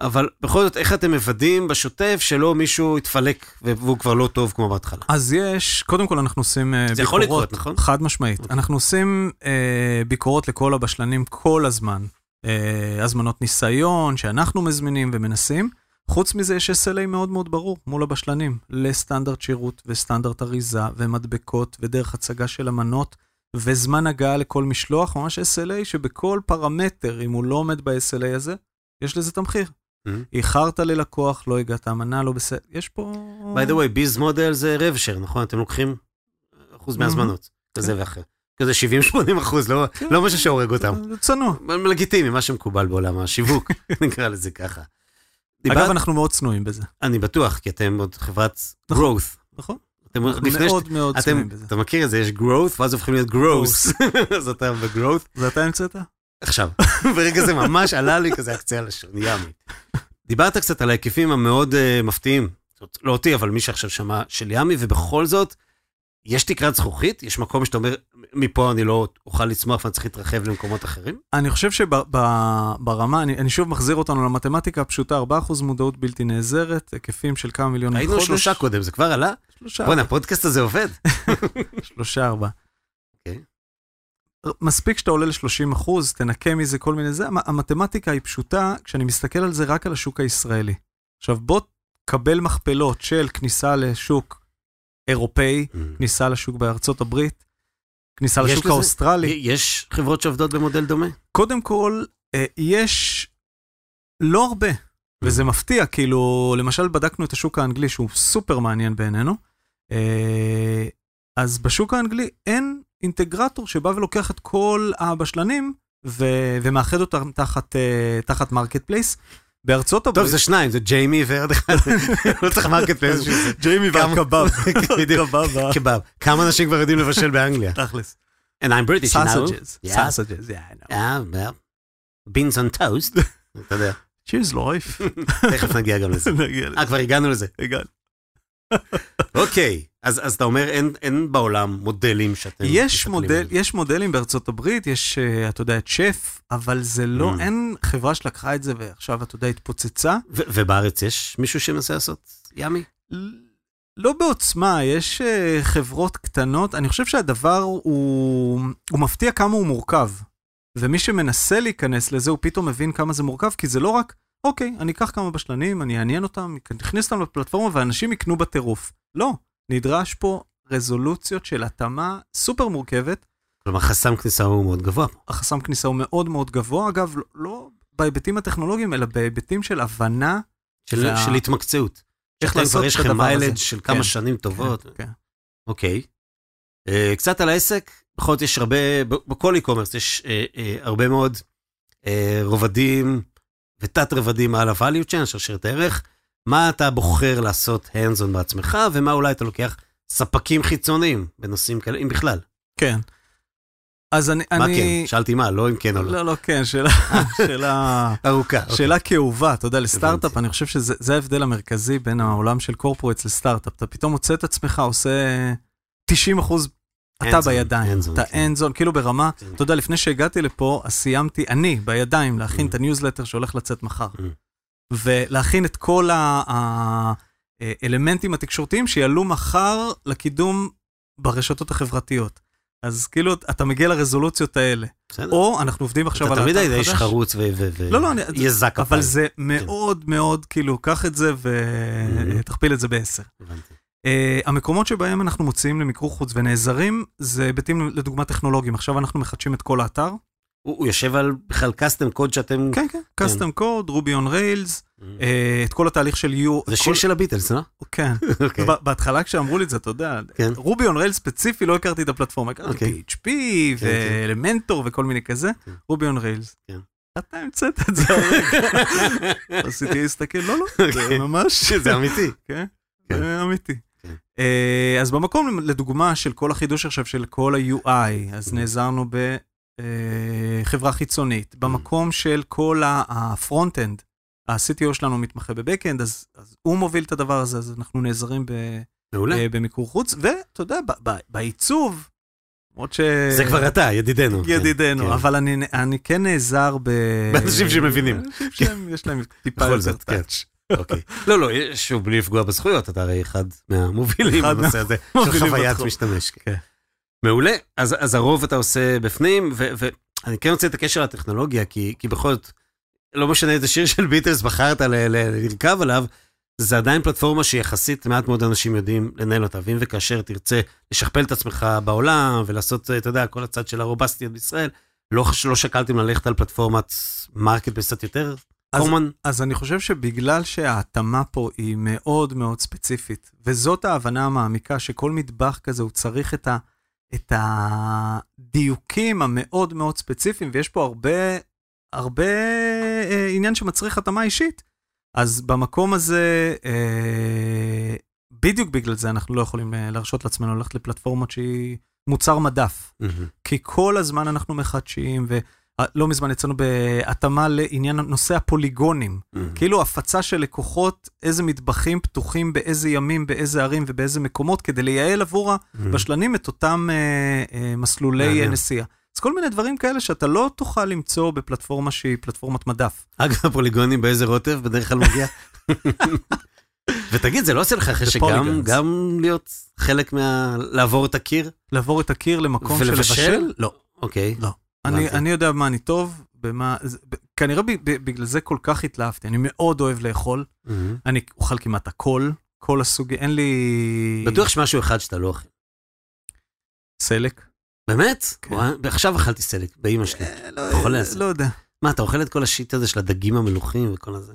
אבל בכל זאת, איך אתם מוודאים בשוטף שלא מישהו יתפלק והוא כבר לא טוב כמו בהתחלה? אז יש, קודם כל אנחנו עושים אה, זה יכול ביקורות, לקרות, נכון? חד משמעית. אוקיי. אנחנו עושים אה, ביקורות לכל הבשלנים כל הזמן. אה, הזמנות ניסיון שאנחנו מזמינים ומנסים. חוץ מזה יש SLA מאוד מאוד ברור מול הבשלנים, לסטנדרט שירות וסטנדרט אריזה ומדבקות ודרך הצגה של אמנות וזמן הגעה לכל משלוח, ממש SLA שבכל פרמטר, אם הוא לא עומד ב-SLA הזה, יש לזה תמחיר. Mhm. איחרת ללקוח, לא הגעת, אמנה לא בסדר, יש פה... by the way, ביז מודל זה רב-שר, נכון? אתם לוקחים אחוז מהזמנות, כזה ואחר. כזה 70-80 אחוז, לא כן. לא משהו שהורג אותם. צנוע. לגיטימי, מה שמקובל בעולם השיווק, נקרא לזה ככה. אגב, דיברת- אנחנו מאוד צנואים בזה, אני בטוח, כי אתם עוד חברת נכון. growth. נכון? אתם אנחנו לפני ש- מאוד מאוד אתם, צנואים בזה. אתה מכיר את זה, יש growth, ואז הופכים להיות gross. אז אתה ב-growth. זה אתה המצאת? עכשיו, ברגע זה ממש עלה לי כזה הקצה הלשון, ימי. דיברת קצת על ההיקפים המאוד uh, מפתיעים, זאת לא אותי, אבל מי שעכשיו שמע, של ימי, ובכל זאת, יש תקרת זכוכית? יש מקום שאתה אומר, מפה אני לא אוכל לצמוח ואני צריך להתרחב למקומות אחרים? אני חושב שברמה, אני, אני שוב מחזיר אותנו למתמטיקה הפשוטה, 4% מודעות בלתי נעזרת, היקפים של כמה מיליונים היינו בחודש. שלושה קודם, זה כבר עלה? שלושה. בואנה, הפודקאסט הזה עובד. שלושה, ארבע. אוקיי. מספיק שאתה עולה ל-30 אחוז, תנקה מזה כל מיני זה, המ- המתמטיקה היא פשוטה כשאני מסתכל על זה רק על השוק הישראלי. עכשיו בוא קבל מכפלות של כניסה לשוק אירופאי, כניסה לשוק בארצות הברית, כניסה לשוק לזה- האוסטרלי. יש חברות שעובדות במודל דומה? קודם כל, אה, יש לא הרבה, וזה מפתיע, כאילו, למשל בדקנו את השוק האנגלי, שהוא סופר מעניין בעינינו, אה, אז בשוק האנגלי אין אינטגרטור שבא ולוקח את כל הבשלנים ו- ומאחד אותם תחת, אה, תחת market place. בארצות הברית... טוב, זה שניים, זה ג'יימי ועוד אחד, לא צריך marketplace. ג'יימי והקבב. בדיוק. הקבב, קבב. כמה אנשים כבר יודעים לבשל באנגליה? תכלס. And I'm British, you know. Yeah. sausages, yeah, I know. Yeah, well, beans on toast. אתה יודע, Cheers life. תכף נגיע גם לזה. נגיע לזה. אה, כבר הגענו לזה. הגענו. אוקיי, אז אז אתה אומר, אין- אין בעולם מודלים שאתם... יש, מודל. יש מודלים בארצות הברית, יש, אה, אתה יודע, את שף, אבל זה לא, ממ. אין חברה שלקחה את זה ועכשיו, אתה יודע, התפוצצה. ו- ובארץ יש מישהו שמנסה לעשות ימי? לא בעוצמה, יש אה, חברות קטנות. אני חושב שהדבר הוא, הוא מפתיע כמה הוא מורכב. ומי שמנסה להיכנס לזה, הוא פתאום מבין כמה זה מורכב, כי זה לא רק, אוקיי, אני אקח כמה בשלנים, אני אעניין אותם, אכניס אותם לפלטפורמה ואנשים יקנו בטירוף. לא, נדרש פה רזולוציות של התאמה סופר מורכבת. כלומר, חסם כניסה הוא מאוד גבוה. החסם כניסה הוא מאוד מאוד גבוה, אגב, לא, לא בהיבטים הטכנולוגיים, אלא בהיבטים של הבנה. של וה- של התמקצעות. איך לעשות כבר יש את לכם הדבר הזה. מיילג' של כמה כן. שנים טובות. כן, כן. אוקיי. אה, קצת על העסק, בכל זאת יש הרבה, בכל e-commerce יש אה, אה, הרבה מאוד אה, רובדים ותת רבדים על ה-value chain, שרשרת הערך. מה אתה בוחר לעשות hands on בעצמך, ומה אולי אתה לוקח ספקים חיצוניים בנושאים כאלה, אם בכלל. כן. אז אני... מה אני... כן? שאלתי מה, לא אם כן או לא. לא, לא, כן, שאלה, שאלה, ארוכה. אוקיי. שאלה כאובה, אתה יודע, לסטארט-אפ. אני חושב שזה זה ההבדל המרכזי בין העולם של corporates לסטארט-אפ. אתה פתאום מוצא את עצמך עושה 90 אחוז, אתה בידיים, אתה כן. hands on, כאילו ברמה, כן. אתה יודע, לפני שהגעתי לפה, אז סיימתי, אני, בידיים, להכין Mm. את הניוזלטר שהולך לצאת מחר. Mm. ולהכין את כל האלמנטים התקשורתיים שיעלו מחר לקידום ברשתות החברתיות. אז כאילו, אתה מגיע לרזולוציות האלה. בסדר. או אנחנו עובדים עכשיו אתה על תמיד האתר היית איש חדש. חרוץ ו... ו- ו- לא, לא, יזק אבל. זה מאוד מאוד, כאילו, קח את זה. ותכפיל את זה בעשר. הבנתי. Uh, המקומות שבהם אנחנו מוציאים למיקור חוץ ונעזרים, זה היבטים לדוגמה טכנולוגיים. עכשיו אנחנו מחדשים את כל האתר. הוא הוא יושב על בכלל custom קוד שאתם... כן, כן, custom code, Ruby on Rails, אה, את כל התהליך של U. זה שיר כל- של הביטלס, לא? כן. אוקיי. ב- בהתחלה כשאמרו לי את זה, אתה יודע, כן. Ruby on Rails ספציפי, לא הכרתי את הפלטפורמה, הכרתי אוקיי. PHP כן. ו Elementor וכל מיני כזה, כן. Ruby on Rails. כן. אתה המצאת את זה הרגע. רציתי להסתכל, לא, לא, זה אוקיי. ממש, זה אמיתי. כן, כן. זה אמיתי. כן. אה, אז במקום, לדוגמה, של כל החידוש עכשיו של כל ה-UI, אז נעזרנו בחברה חיצונית. במקום של כל ה front-end, ה-CTO שלנו מתמחה בבק-אנד, אז אז הוא מוביל את הדבר הזה, אז אנחנו נעזרים ב... מעולה. אה, במיקור חוץ, ואתה יודע, ב- ב- בעיצוב, למרות ש... זה כבר אתה, ידידנו. כן, ידידנו, כן. אבל אני, אני כן נעזר ב... באנשים שמבינים. אנשים שהם, יש להם טיפה יותר זאת, כן. טאץ'. אוקיי. לא, לא, שוב, בלי לפגוע בזכויות, אתה הרי אחד מהמובילים בנושא הזה, של חוויית. משתמש. כן. מעולה, אז אז הרוב אתה עושה בפנים, ואני כן רוצה את הקשר לטכנולוגיה, כי כי בכל זאת, לא משנה איזה שיר של ביטלס בחרת לרכב עליו, זה עדיין פלטפורמה שיחסית מעט מאוד אנשים יודעים לנהל אותה, ואם וכאשר תרצה לשכפל את עצמך בעולם ולעשות, אתה יודע, כל הצד של הרובסטיות בישראל, לא, לא שקלתם ללכת על פלטפורמת market קצת יותר אז- common? אז אני חושב שבגלל שההתאמה פה היא מאוד מאוד ספציפית, וזאת ההבנה המעמיקה שכל מטבח כזה הוא צריך את, ה, את הדיוקים המאוד מאוד ספציפיים, ויש פה הרבה, הרבה אה, עניין שמצריך התאמה אישית. אז במקום הזה, אה, בדיוק בגלל זה אנחנו לא יכולים אה, להרשות לעצמנו ללכת לפלטפורמות שהיא מוצר מדף. מהמם. כי כל הזמן אנחנו מחדשים, ולא מזמן יצאנו בהתאמה לעניין נושא הפוליגונים. מהמם. כאילו הפצה של לקוחות, איזה מטבחים פתוחים באיזה ימים, באיזה ערים ובאיזה מקומות, כדי לייעל עבור. הבשלנים את אותם אה, אה, מסלולי מעניין. אה, נסיעה. אז כל מיני דברים כאלה שאתה לא תוכל למצוא בפלטפורמה שהיא פלטפורמת מדף. אגב, הפוליגונים באיזה רוטב בדרך כלל מגיע. ותגיד, זה לא עושה לך חשק The גם, להיות חלק מה... לעבור את הקיר? לעבור את הקיר למקום של? לבשל? לא. אוקיי. לא. אני. אני יודע במה אני טוב, במה... זה- כנראה ב- ב- בגלל זה כל כך התלהבתי. אני מאוד אוהב לאכול. מהמם. אני אוכל כמעט הכל, כל הסוגי... אין לי... בטוח שמשהו אחד שאתה לא אוכל. סלק. באמת? כן. וואי, ועכשיו אכלתי סלק, באימא שלי. אה, לא, חולה. לא יודע. מה, אתה אוכל את כל השיט הזה של הדגים המלוכים וכל הזה?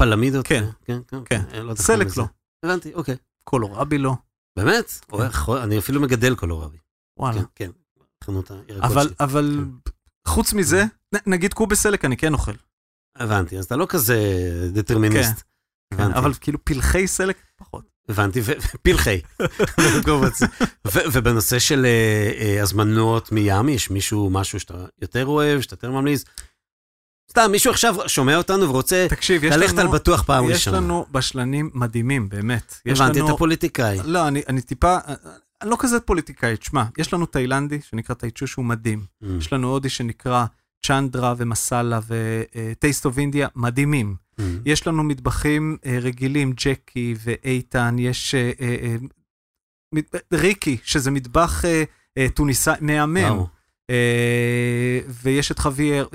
פלמידות? כן. כן, כן. כן. אה, לא סלק. לא. הבנתי, אוקיי. קולורבי לא. באמת? יכול- אני אפילו מגדל קולורבי. וואלה. כן, כן. חנות הירקות אבל, שלי. אבל חוץ מזה, נגיד קובה סלק אני כן אוכל. הבנתי, אז אתה לא כזה דטרמיניסט. כן, הבנתי. אבל כאילו פלחי סלק פחות. הבנתי, פלחי. ובנושא של אה, אה, הזמנות מיאמי, יש מישהו, משהו שאתה יותר אוהב, שאתה יותר ממליץ? סתם, מישהו עכשיו שומע אותנו ורוצה תקשיב, יש ללכת על לנו, בטוח פעם יש ראשונה. לנו בשלנים מדהימים, באמת. יש הבנתי, לנו... אתה פוליטיקאי. לא, אני, אני טיפה, אני לא כזה פוליטיקאי, תשמע, יש לנו תאילנדי שנקרא טייצ'ו שהוא מדהים. Mm. יש לנו הודי שנקרא צ'נדרה ומסאלה וטייסט אוף אינדיה, מדהימים. Mm. יש לנו מטבחים אה, רגילים, ג'קי ואיתן, יש אה, אה, מט- ריקי, שזה מטבח אה, אה, טוניסאי, מהמם, וואו. אה, ויש את חוויאר,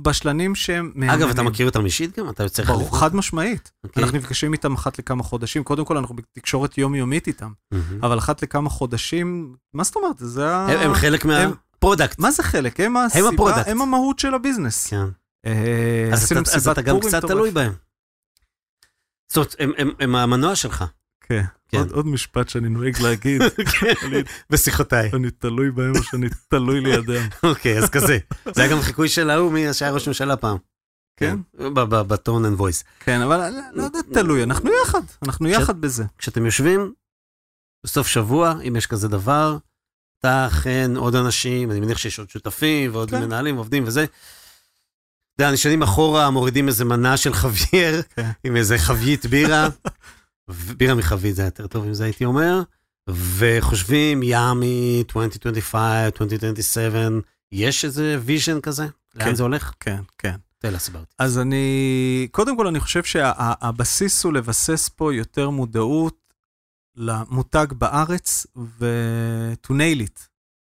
בשלנים שהם מהממים. אגב, אתה מכיר אותם אישית גם? אתה יוצא לך... ברור, חד משמעית. אוקיי. אנחנו נפגשים איתם אחת לכמה חודשים. קודם כל, אנחנו בתקשורת יומיומית איתם, מהמם. אבל אחת לכמה חודשים, מה זאת אומרת? זה ה... הם הם חלק הם- מה product. מה זה חלק? הם הסיבה, ה product. הם המהות של ה business. כן. אה, אז אתה- אז אתה גם קצת. תלוי בהם. זאת אומרת, הם- הם- הם המנוע שלך. כן. כן. עוד- עוד משפט שאני נוהג להגיד, אני- בשיחותיי. אני תלוי בהם או שאני תלוי לידם. אוקיי, אז כזה. זה היה גם חיקוי של ההוא מי שהיה ראש ממשלה פעם. כן? ב- ב tone and voice. כן, אבל לא- יודע, תלוי, אנחנו יחד, אנחנו יחד בזה. כשאתם יושבים בסוף שבוע, אם יש כזה דבר, אתה אכן עוד אנשים, אני מניח שיש עוד שותפים ועוד כן. מנהלים, עובדים וזה. אתה יודע, נשענים אחורה, מורידים איזה מנה של כן. עם איזה חבית בירה, בירה מחבית זה היה יותר טוב אם זה הייתי אומר, וחושבים, יאמי, 2025, 2027, יש איזה vision כזה? לאן כן. זה הולך? כן, כן. תל הסברתי. אז אני, קודם כל אני חושב שהבסיס הוא לבסס פה יותר מודעות למותג בארץ ו-to nail it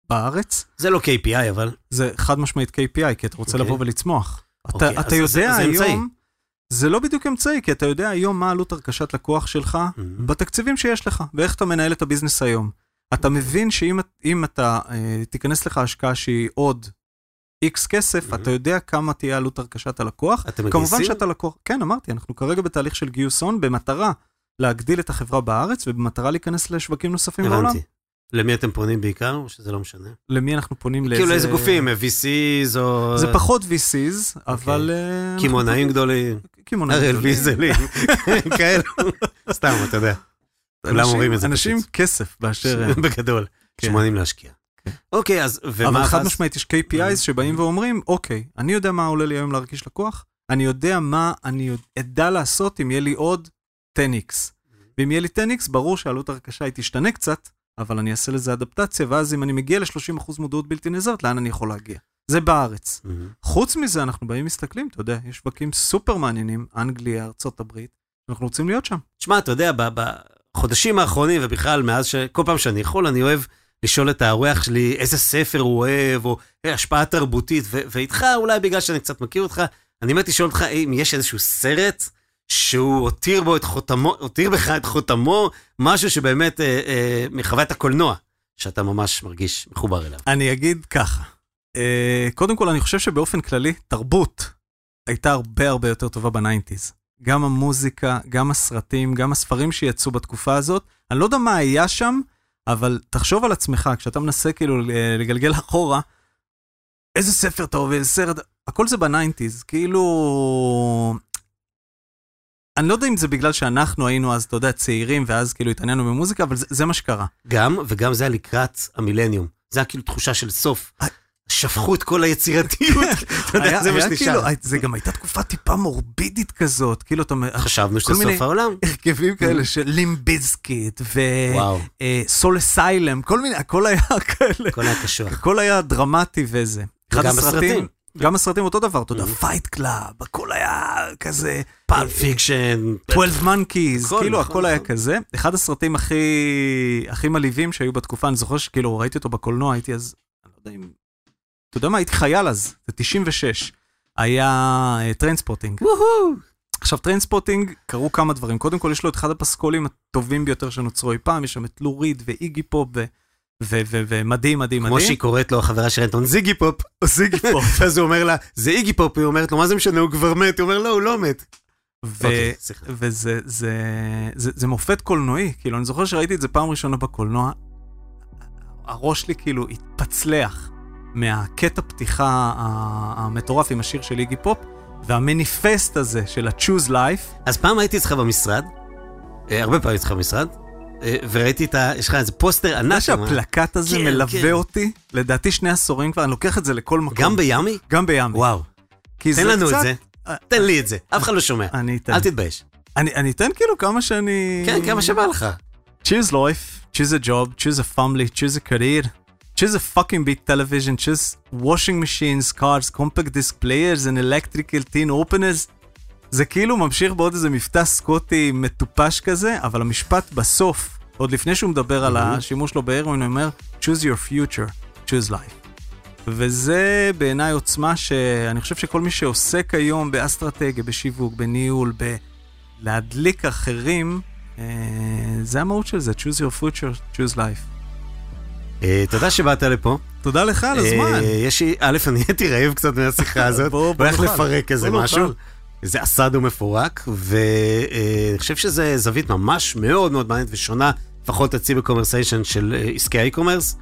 בארץ. זה לא KPI, אבל... זה חד משמעית KPI, כי אתה רוצה אוקיי. לבוא ולצמוח. אוקיי, אתה, אז אתה יודע זה. היום, זה לא בדיוק אמצעי, כי אתה יודע היום מה עלות הרכשת לקוח שלך בתקציבים שיש לך, ואיך אתה מנהל את הביזנס היום. אתה מבין שאם אם אתה, אה, תיכנס לך השקעה שהיא עוד איקס כסף, אתה יודע כמה תהיה עלות הרכשת הלקוח. אתם כמובן מגייסים? שאתה לקוח, כן, אמרתי, אנחנו כרגע בתהליך של גיוס הון במטרה להגדיל את החברה בארץ ובמטרה להיכנס לשווקים נוספים בעולם. הבנתי. למי אתם פונים בעיקר, או שזה לא משנה? למי אנחנו פונים. כאילו לאיזה גופים, VCs או... זה פחות VCs, אבל... אה, אנחנו- קמעונאים גדולים, קמעונאים. הראל. ויזלים, כאלו. סתם, אתה יודע. כולם אומרים את זה אנשים. כסף באשר הם. בגדול, כן. שמעוניינים להשקיע. כן. אוקיי, אז אבל חד? משמעית יש KPIs שבאים ואומרים, אוקיי, אני יודע מה עולה לי היום להרגיש לקוח, אני יודע מה אני אדע לעשות אם יהיה לי עוד 10x. ואם יהיה לי 10x, ברור שעלות הרכשה היא תשתנה קצת, אבל אני אעשה לזה אדפטציה, ואז אם אני מגיע ל-30% מודעות בלתי נעזרת, לאן אני יכול להגיע? זה בארץ. מהמם. חוץ מזה, אנחנו באים מסתכלים, אתה יודע, יש שווקים סופר מעניינים, אנגליה, הברית, אנחנו רוצים להיות שם. תשמע, אתה יודע, בחודשים האחרונים, ובכלל, מאז ש... כל פעם שאני יכול, אני אוהב לשאול את האורח שלי איזה ספר הוא אוהב, או אה, השפעה תרבותית, ו- ואיתך, אולי בגלל שאני קצת מכיר אותך, אני באמת לשאול אותך אם יש איזשהו סרט שהוא הותיר בו את חותמו, הותיר בך את חותמו, משהו שבאמת אה, אה, מחוויית הקולנוע, שאתה ממש מרגיש מחובר אליו. אני אגיד ככה, קודם כל, אני חושב שבאופן כללי, תרבות הייתה הרבה הרבה יותר טובה בניינטיז. גם המוזיקה, גם הסרטים, גם הספרים שיצאו בתקופה הזאת. אני לא יודע מה היה שם, אבל תחשוב על עצמך, כשאתה מנסה כאילו לגלגל אחורה, איזה ספר אתה איזה סרט, הכל זה ב nineties, כאילו... אני לא יודע אם זה בגלל שאנחנו היינו אז, אתה יודע, צעירים, ואז כאילו התעניינו במוזיקה, אבל זה, זה מה שקרה. גם, וגם זה היה לקראת המילניום. זה היה כאילו תחושה של סוף. שפכו את כל היצירתיות, אתה יודע, היה- זה מה היה שנשאר. כאילו, זה גם הייתה תקופה טיפה מורבידית כזאת, כאילו אתה אומר, חשבנו שזה סוף העולם. הרכבים כאלה של Limp Bizkit ו Soul Asylum, כל מיני, הכל היה כאלה, הכל היה קשוח. הכל היה דרמטי וזה. וגם הסרטים-. גם הסרטים אותו דבר, אתה יודע. Fight Club, הכל היה כזה, Pulp Fiction. 12 Monkeys, הכל, כאילו נכון, הכל היה נכון. כזה. אחד הסרטים הכי מלהיבים שהיו בתקופה, אני זוכר שכאילו ראיתי אותו בקולנוע, הייתי אז, אני לא יודע אם, אתה יודע מה, הייתי חייל אז, זה 96, היה Trainspotting. עכשיו Trainspotting, קרו כמה דברים. קודם כל, יש לו את אחד הפסקולים הטובים ביותר שנוצרו אי פעם, יש שם את לו ריד ואיגי פופ ומדהים, מדהים, כמו מדהים. שהיא קוראת לו, החברה של רנטון, זיגי פופ. זיגי פופ. אז הוא אומר לה, זה איגי פופ, היא אומרת לו, מה זה משנה, הוא כבר מת. הוא אומר, לא, הוא לא מת. אוקיי. וזה זה, זה, זה מופת קולנועי, כאילו, אני זוכר שראיתי את זה פעם ראשונה בקולנוע, הראש שלי כאילו התפצלח מהקטע פתיחה המטורף עם השיר של איגי פופ, והמניפסט הזה של ה-choose life, אז פעם הייתי אצלך במשרד, אה, הרבה פעמים אצלך במשרד, אה, וראיתי את ה... יש לך איזה פוסטר אתה ענק. יודע שם. שהפלקט הזה כן, מלווה כן. אותי, לדעתי שני עשורים כבר, אני לוקח את זה לכל מקום. גם בימי? גם בימי. וואו. תן לנו את קצת- זה. תן לי את זה. אף אחד לא שומע. אני אתן. אל תתבייש. אני, אני אתן כאילו כמה שאני... כן, כמה שבא לך. choose life, choose a job, choose a family, choose a career, choose a fucking big television, choose washing machines, cars, compact disc players and electrical tin openers. זה כאילו ממשיך בעוד איזה מבטא סקוטי מטופש כזה, אבל המשפט בסוף, עוד לפני שהוא מדבר על השימוש לו בהרואין, הוא אומר, choose your future, choose life. וזה בעיניי עוצמה שאני חושב שכל מי שעוסק היום באסטרטגיה, בשיווק, בניהול, בלהדליק אחרים, אה, זה המהות של זה, choose your future, choose life. אה, תודה שבאת לפה. תודה לך על הזמן. אה, יש לי, א', אני הייתי רעב קצת מהשיחה הזאת. הולך. לפרק איזה משהו. נאכל. זה אסדו מפורק, ואני חושב שזה זווית ממש מאוד מאוד מעניינת ושונה, לפחות אצלי ב conversation של אה, עסקי ה e-commerce,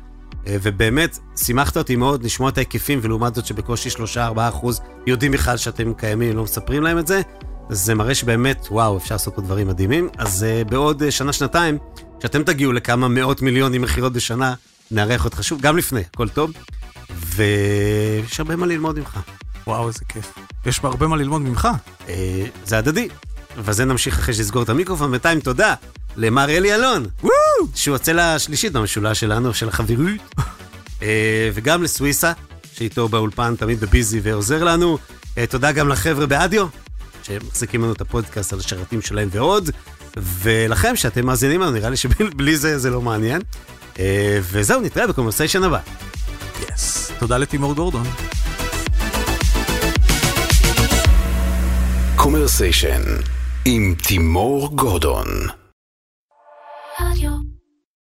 אה, ובאמת שימחת אותי מאוד לשמוע את ההיקפים, ולעומת זאת שבקושי 3-4 אחוז יודעים בכלל שאתם קיימים, לא מספרים להם את זה, אז זה מראה שבאמת, וואו, אפשר לעשות פה דברים מדהימים. אז אה, בעוד אה, שנה-שנתיים, כשאתם תגיעו לכמה מאות מיליונים מכירות בשנה, נארח אותך שוב, גם לפני, הכל טוב, ויש הרבה מה ללמוד ממך. וואו, איזה כיף. יש הרבה מה ללמוד ממך. אה, זה הדדי. וזה נמשיך אחרי שנסגור את המיקרופון. בינתיים תודה למר אלי אלון, שהוא הצלע השלישית במשולש שלנו, של החברות, אה, וגם לסוויסה, שאיתו באולפן תמיד בביזי ועוזר לנו. אה, תודה גם לחבר'ה באדיו, שמחזיקים לנו את הפודקאסט על השרתים שלהם ועוד, ולכם שאתם מאזינים לנו, נראה לי שבלי זה זה לא מעניין. אה, וזהו, נתראה ב conversation הבא. Yes. Yes. תודה לתימור גורדון. conversation עם תימור גורדון. רדיו